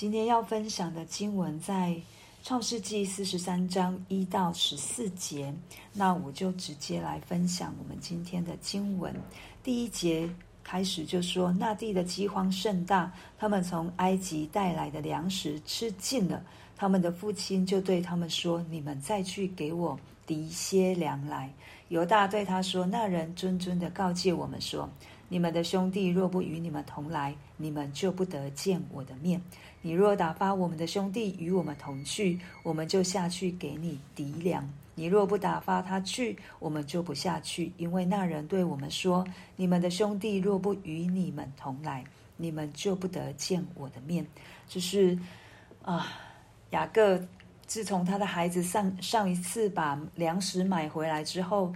今天要分享的经文在创世记四十三章一到十四节，那我就直接来分享我们今天的经文。第一节开始就说，那地的饥荒甚大，他们从埃及带来的粮食吃尽了。他们的父亲就对他们说：“你们再去给我糴些粮来。”犹大对他说：“那人谆谆地告诫我们说。”你们的兄弟若不与你们同来，你们就不得见我的面。你若打发我们的兄弟与我们同去，我们就下去给你糴粮。你若不打发他去，我们就不下去，因为那人对我们说：你们的兄弟若不与你们同来，你们就不得见我的面。就是啊，雅各自从他的孩子上上一次把粮食买回来之后，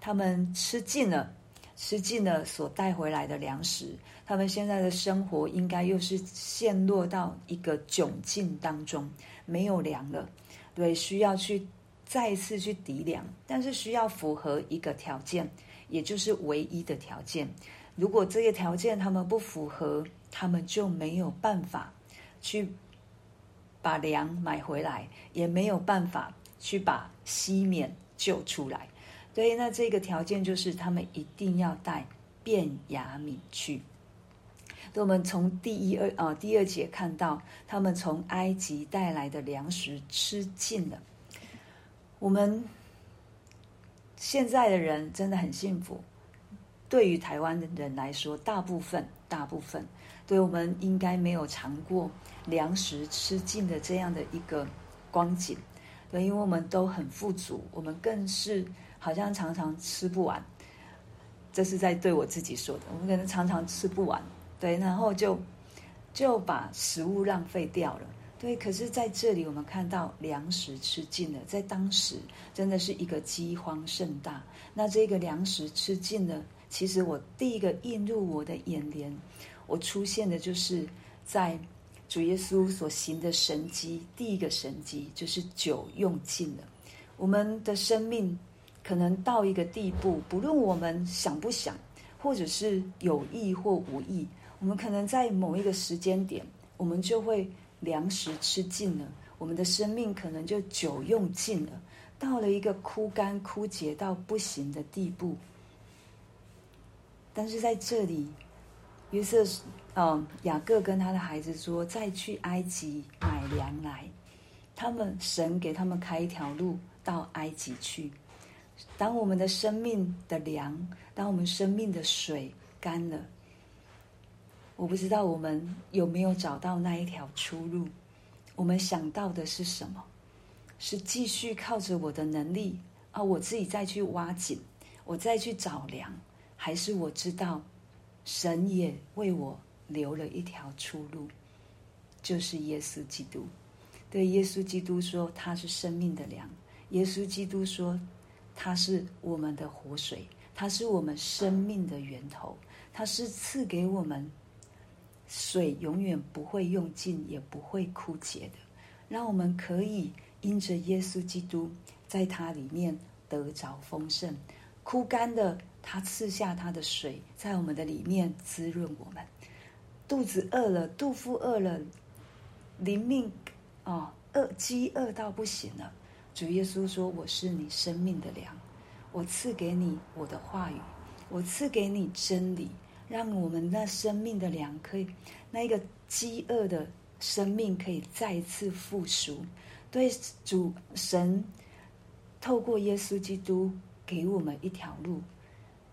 他们吃尽了。吃尽了所带回来的粮食，他们现在的生活应该又是陷落到一个窘境当中，没有粮了，对，需要去再次去抵粮，但是需要符合一个条件，也就是唯一的条件。如果这些条件他们不符合，他们就没有办法去把粮买回来，也没有办法去把西缅救出来。所以，那这个条件就是他们一定要带便雅悯去。所以我们从第一二啊、第二节看到，他们从埃及带来的粮食吃尽了。我们现在的人真的很幸福。对于台湾的人来说，大部分大部分，对我们应该没有尝过粮食吃尽的这样的一个光景。对，因为我们都很富足，我们更是。好像常常吃不完，这是在对我自己说的。我们可能常常吃不完，对，然后就就把食物浪费掉了，对。可是在这里，我们看到粮食吃尽了，在当时真的是一个饥荒甚大。那这个粮食吃尽了，其实我第一个映入我的眼帘，我出现的就是在主耶稣所行的神迹，第一个神迹就是酒用尽了，我们的生命。可能到一个地步，不论我们想不想，或者是有意或无意，我们可能在某一个时间点，我们就会粮食吃尽了，我们的生命可能就酒用尽了，到了一个枯干枯竭到不行的地步。但是在这里，约瑟，嗯，雅各跟他的孩子说：“再去埃及买粮来。”他们神给他们开一条路到埃及去。当我们的生命的粮，当我们生命的水干了，我不知道我们有没有找到那一条出路。我们想到的是什么？是继续靠着我的能力啊，我自己再去挖井，我再去找粮，还是我知道神也为我留了一条出路，就是耶稣基督。对，耶稣基督说他是生命的粮。耶稣基督说。它是我们的活水，它是我们生命的源头，它是赐给我们水，永远不会用尽，也不会枯竭的，让我们可以因着耶稣基督，在它里面得着丰盛。枯干的，他赐下他的水，在我们的里面滋润我们。肚子饿了，肚腹饿了，灵命啊，饿饥饿到不行了。主耶稣说：“我是你生命的粮，我赐给你我的话语，我赐给你真理，让我们那生命的粮可以，那一个饥饿的生命可以再次复苏。对主神，透过耶稣基督给我们一条路，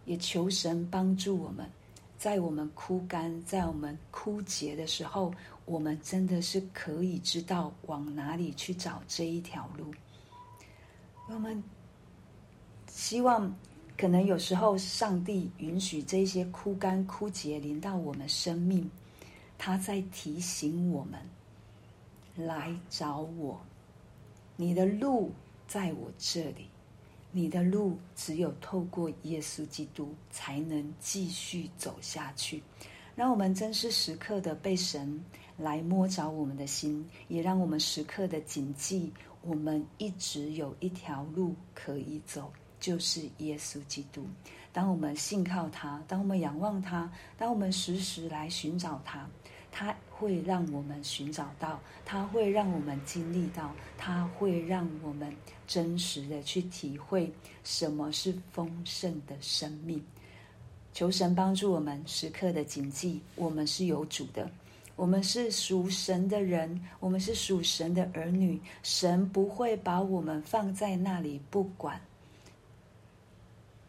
也求神帮助我们，在我们枯干、在我们枯竭的时候，我们真的是可以知道往哪里去找这一条路。”我们希望，可能有时候上帝允许这些枯干枯竭临到我们生命，他在提醒我们来找我。你的路在我这里，你的路只有透过耶稣基督才能继续走下去。让我们真是时刻的被神来摸着我们的心，也让我们时刻的谨记。我们一直有一条路可以走，就是耶稣基督。当我们信靠他，当我们仰望他，当我们时时来寻找他，他会让我们寻找到，它会让我们经历到，它会让我们真实的去体会什么是丰盛的生命。求神帮助我们时刻的谨记，我们是有主的，我们是属神的人，我们是属神的儿女。神不会把我们放在那里不管。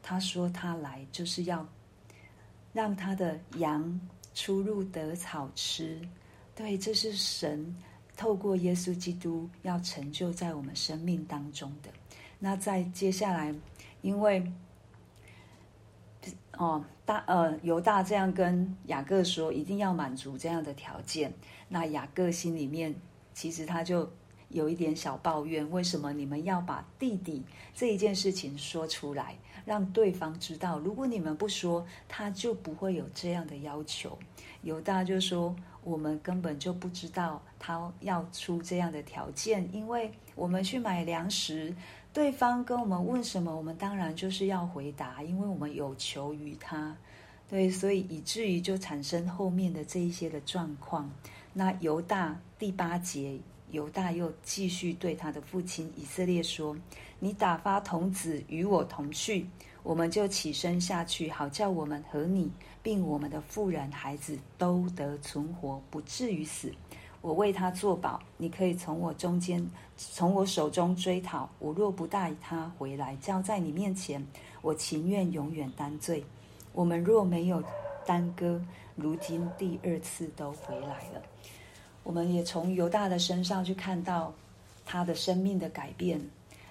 他说他来就是要让他的羊出入得草吃。对，这是神透过耶稣基督要成就在我们生命当中的。那在接下来，因为哦大呃犹大这样跟雅各说，一定要满足这样的条件。那雅各心里面其实他就有一点小抱怨：为什么你们要把弟弟这一件事情说出来，让对方知道？如果你们不说，他就不会有这样的要求。犹大就说。我们根本就不知道他要出这样的条件，因为我们去买粮食，对方跟我们问什么，我们当然就是要回答，因为我们有求于他，对，所以以至于就产生后面的这一些的状况。那犹大第八节，犹大又继续对他的父亲以色列说：“你打发童子与我同去。”我们就起身下去，好叫我们和你，并我们的妇人孩子都得存活，不至于死。我为他作保，你可以从我中间，从我手中追讨。我若不带他回来，交在你面前，我情愿永远担罪。我们若没有耽搁，如今第二次都回来了。我们也从犹大的身上去看到他的生命的改变。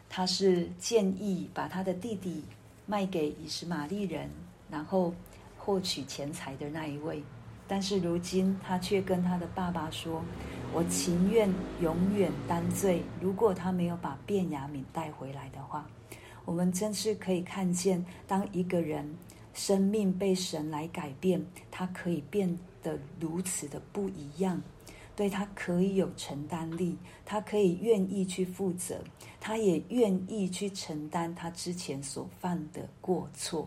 他是建议把他的弟弟。卖给以实玛利人，然后获取钱财的那一位，但是如今他却跟他的爸爸说：“我情愿永远担罪。”如果他没有把卞雅敏带回来的话，我们真是可以看见，当一个人生命被神来改变，他可以变得如此的不一样。对，他可以有承担力，他可以愿意去负责，他也愿意去承担他之前所犯的过错。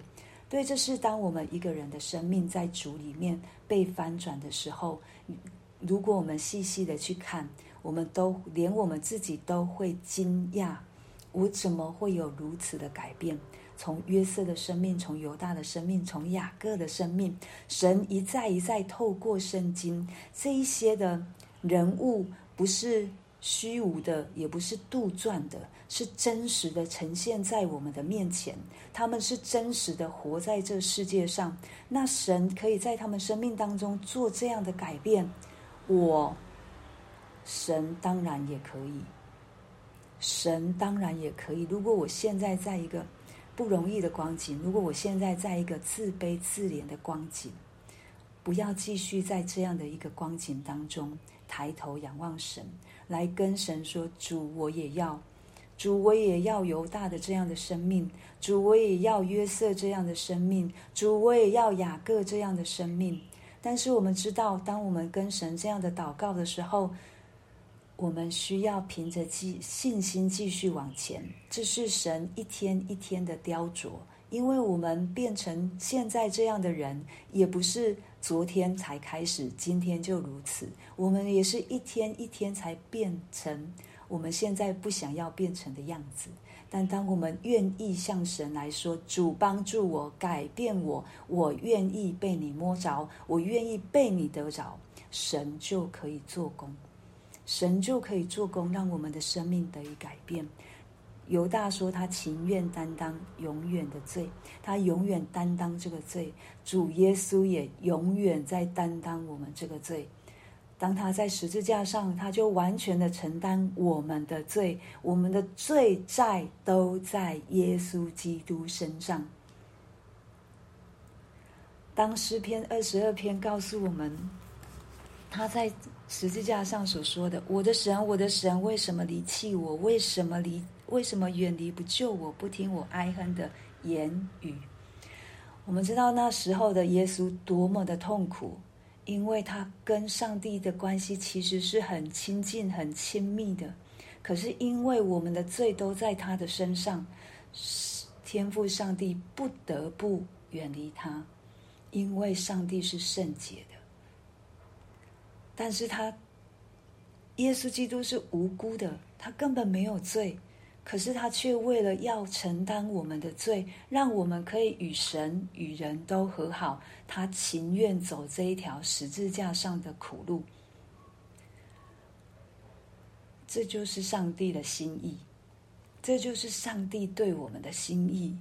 对，这是当我们一个人的生命在主里面被翻转的时候，如果我们细细的去看，我们都连我们自己都会惊讶：我怎么会有如此的改变？从约瑟的生命，从犹大的生命，从雅各的生命，神一再一再透过圣经这一些的人物，不是虚无的，也不是杜撰的，是真实的呈现在我们的面前。他们是真实的活在这世界上，那神可以在他们生命当中做这样的改变，我神当然也可以，神当然也可以。如果我现在在一个不容易的光景。如果我现在在一个自卑自怜的光景，不要继续在这样的一个光景当中抬头仰望神，来跟神说：“主，我也要；主，我也要犹大的这样的生命；主，我也要约瑟这样的生命；主，我也要雅各这样的生命。”但是我们知道，当我们跟神这样的祷告的时候，我们需要凭着继信心继续往前，这是神一天一天的雕琢。因为我们变成现在这样的人，也不是昨天才开始，今天就如此。我们也是一天一天才变成我们现在不想要变成的样子。但当我们愿意向神来说：“主帮助我，改变我，我愿意被你摸着，我愿意被你得着”，神就可以做工。神就可以做工，让我们的生命得以改变。犹大说他情愿担当永远的罪，他永远担当这个罪。主耶稣也永远在担当我们这个罪。当他在十字架上，他就完全的承担我们的罪，我们的罪债都在耶稣基督身上。当诗篇二十二篇告诉我们，他在。十字架上所说的：“我的神，我的神，为什么离弃我？为什么离？为什么远离不救我？不听我哀恨的言语？”我们知道那时候的耶稣多么的痛苦，因为他跟上帝的关系其实是很亲近、很亲密的。可是因为我们的罪都在他的身上，天父上帝不得不远离他，因为上帝是圣洁的。但是他耶稣基督是无辜的，他根本没有罪，可是他却为了要承担我们的罪，让我们可以与神与人都和好，他情愿走这一条十字架上的苦路。这就是上帝的心意，这就是上帝对我们的心意，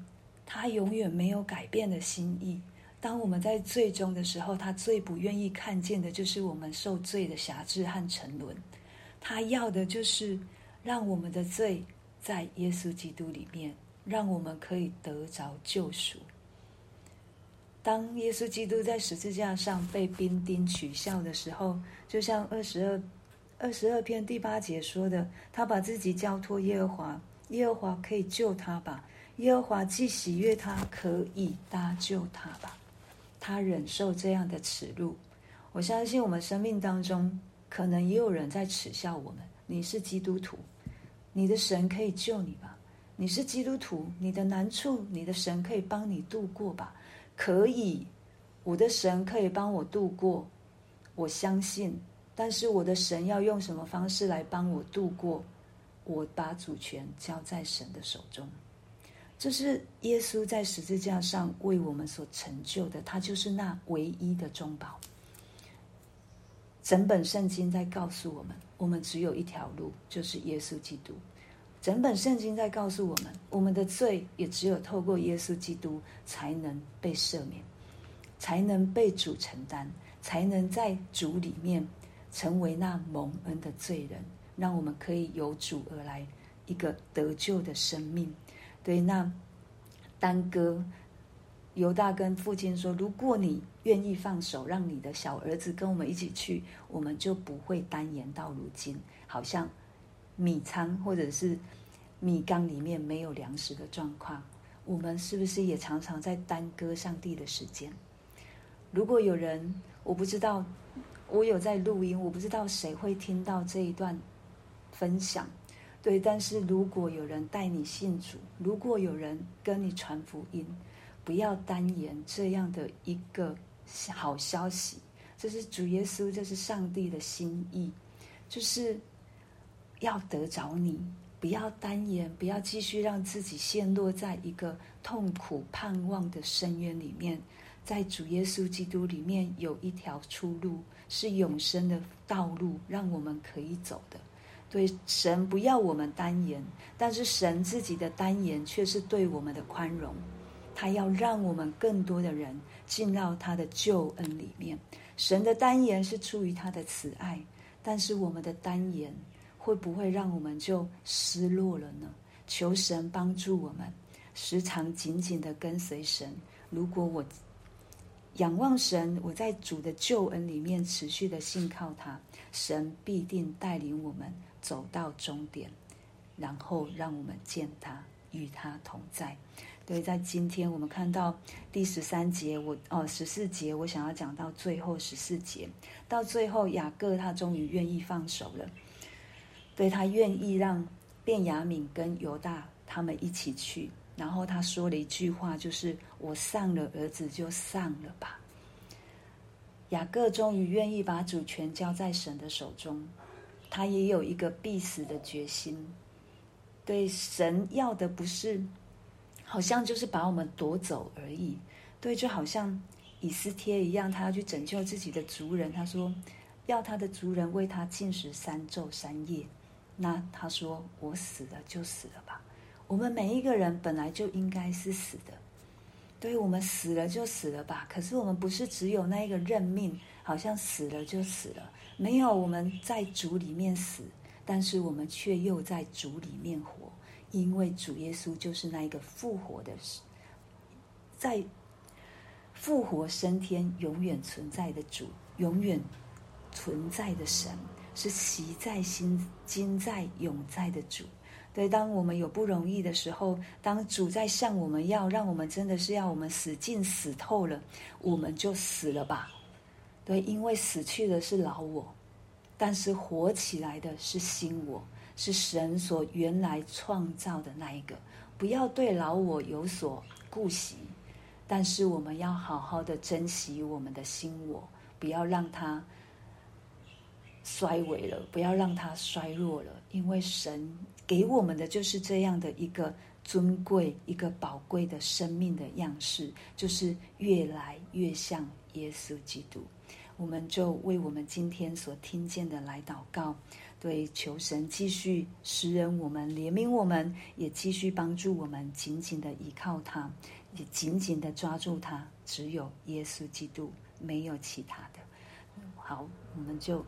他永远没有改变的心意。当我们在罪中的时候，他最不愿意看见的就是我们受罪的辖制和沉沦。他要的就是让我们的罪在耶稣基督里面，让我们可以得着救赎。当耶稣基督在十字架上被兵丁取笑的时候，就像二十二二十二篇第八节说的：“他把自己交托耶和华，耶和华可以救他吧？耶和华既喜悦他，可以搭救他吧？”他忍受这样的耻辱，我相信我们生命当中可能也有人在耻笑我们。你是基督徒，你的神可以救你吧？你是基督徒，你的难处，你的神可以帮你度过吧？可以，我的神可以帮我度过，我相信。但是我的神要用什么方式来帮我度过？我把主权交在神的手中。这是耶稣在十字架上为我们所成就的，他就是那唯一的中保。整本圣经在告诉我们，我们只有一条路，就是耶稣基督。整本圣经在告诉我们，我们的罪也只有透过耶稣基督才能被赦免，才能被主承担，才能在主里面成为那蒙恩的罪人，让我们可以由主而来一个得救的生命。对，那耽搁，犹大跟父亲说：“如果你愿意放手，让你的小儿子跟我们一起去，我们就不会单言到如今，好像米仓或者是米缸里面没有粮食的状况。我们是不是也常常在耽搁上帝的时间？如果有人，我不知道，我有在录音，我不知道谁会听到这一段分享。”对，但是如果有人带你信主，如果有人跟你传福音，不要单言这样的一个好消息。这是主耶稣，这是上帝的心意，就是要得着你，不要单言，不要继续让自己陷落在一个痛苦盼望的深渊里面。在主耶稣基督里面有一条出路，是永生的道路，让我们可以走的。对，神不要我们单言，但是神自己的单言却是对我们的宽容。他要让我们更多的人进到他的救恩里面。神的单言是出于他的慈爱，但是我们的单言会不会让我们就失落了呢？求神帮助我们，时常紧紧的跟随神。如果我仰望神，我在主的救恩里面持续的信靠他，神必定带领我们。走到终点，然后让我们见他，与他同在。对，在今天我们看到第十三节，我哦十四节，我想要讲到最后十四节，到最后雅各他终于愿意放手了，对，他愿意让便雅悯跟犹大他们一起去，然后他说了一句话，就是我丧了儿子就丧了吧。雅各终于愿意把主权交在神的手中。他也有一个必死的决心，对，神要的不是，好像就是把我们夺走而已。对，就好像以斯帖一样，他要去拯救自己的族人。他说，要他的族人为他进食三昼三夜。那他说，我死了就死了吧。我们每一个人本来就应该是死的，对，我们死了就死了吧。可是我们不是只有那一个认命，好像死了就死了。没有，我们在主里面死，但是我们却又在主里面活，因为主耶稣就是那一个复活的，在复活升天、永远存在的主，永远存在的神，是习在心、今在、永在的主。对，当我们有不容易的时候，当主在向我们要让我们真的是要我们死尽死透了，我们就死了吧。对，因为死去的是老我，但是活起来的是新我，是神所原来创造的那一个。不要对老我有所顾惜，但是我们要好好的珍惜我们的新我，不要让它衰微了，不要让它衰弱了，因为神给我们的就是这样的一个尊贵、一个宝贵的生命的样式，就是越来越像耶稣基督。我们就为我们今天所听见的来祷告，对，求神继续使人我们，怜悯我们，也继续帮助我们，紧紧的依靠他，也紧紧的抓住他。只有耶稣基督，没有其他的。好，我们就。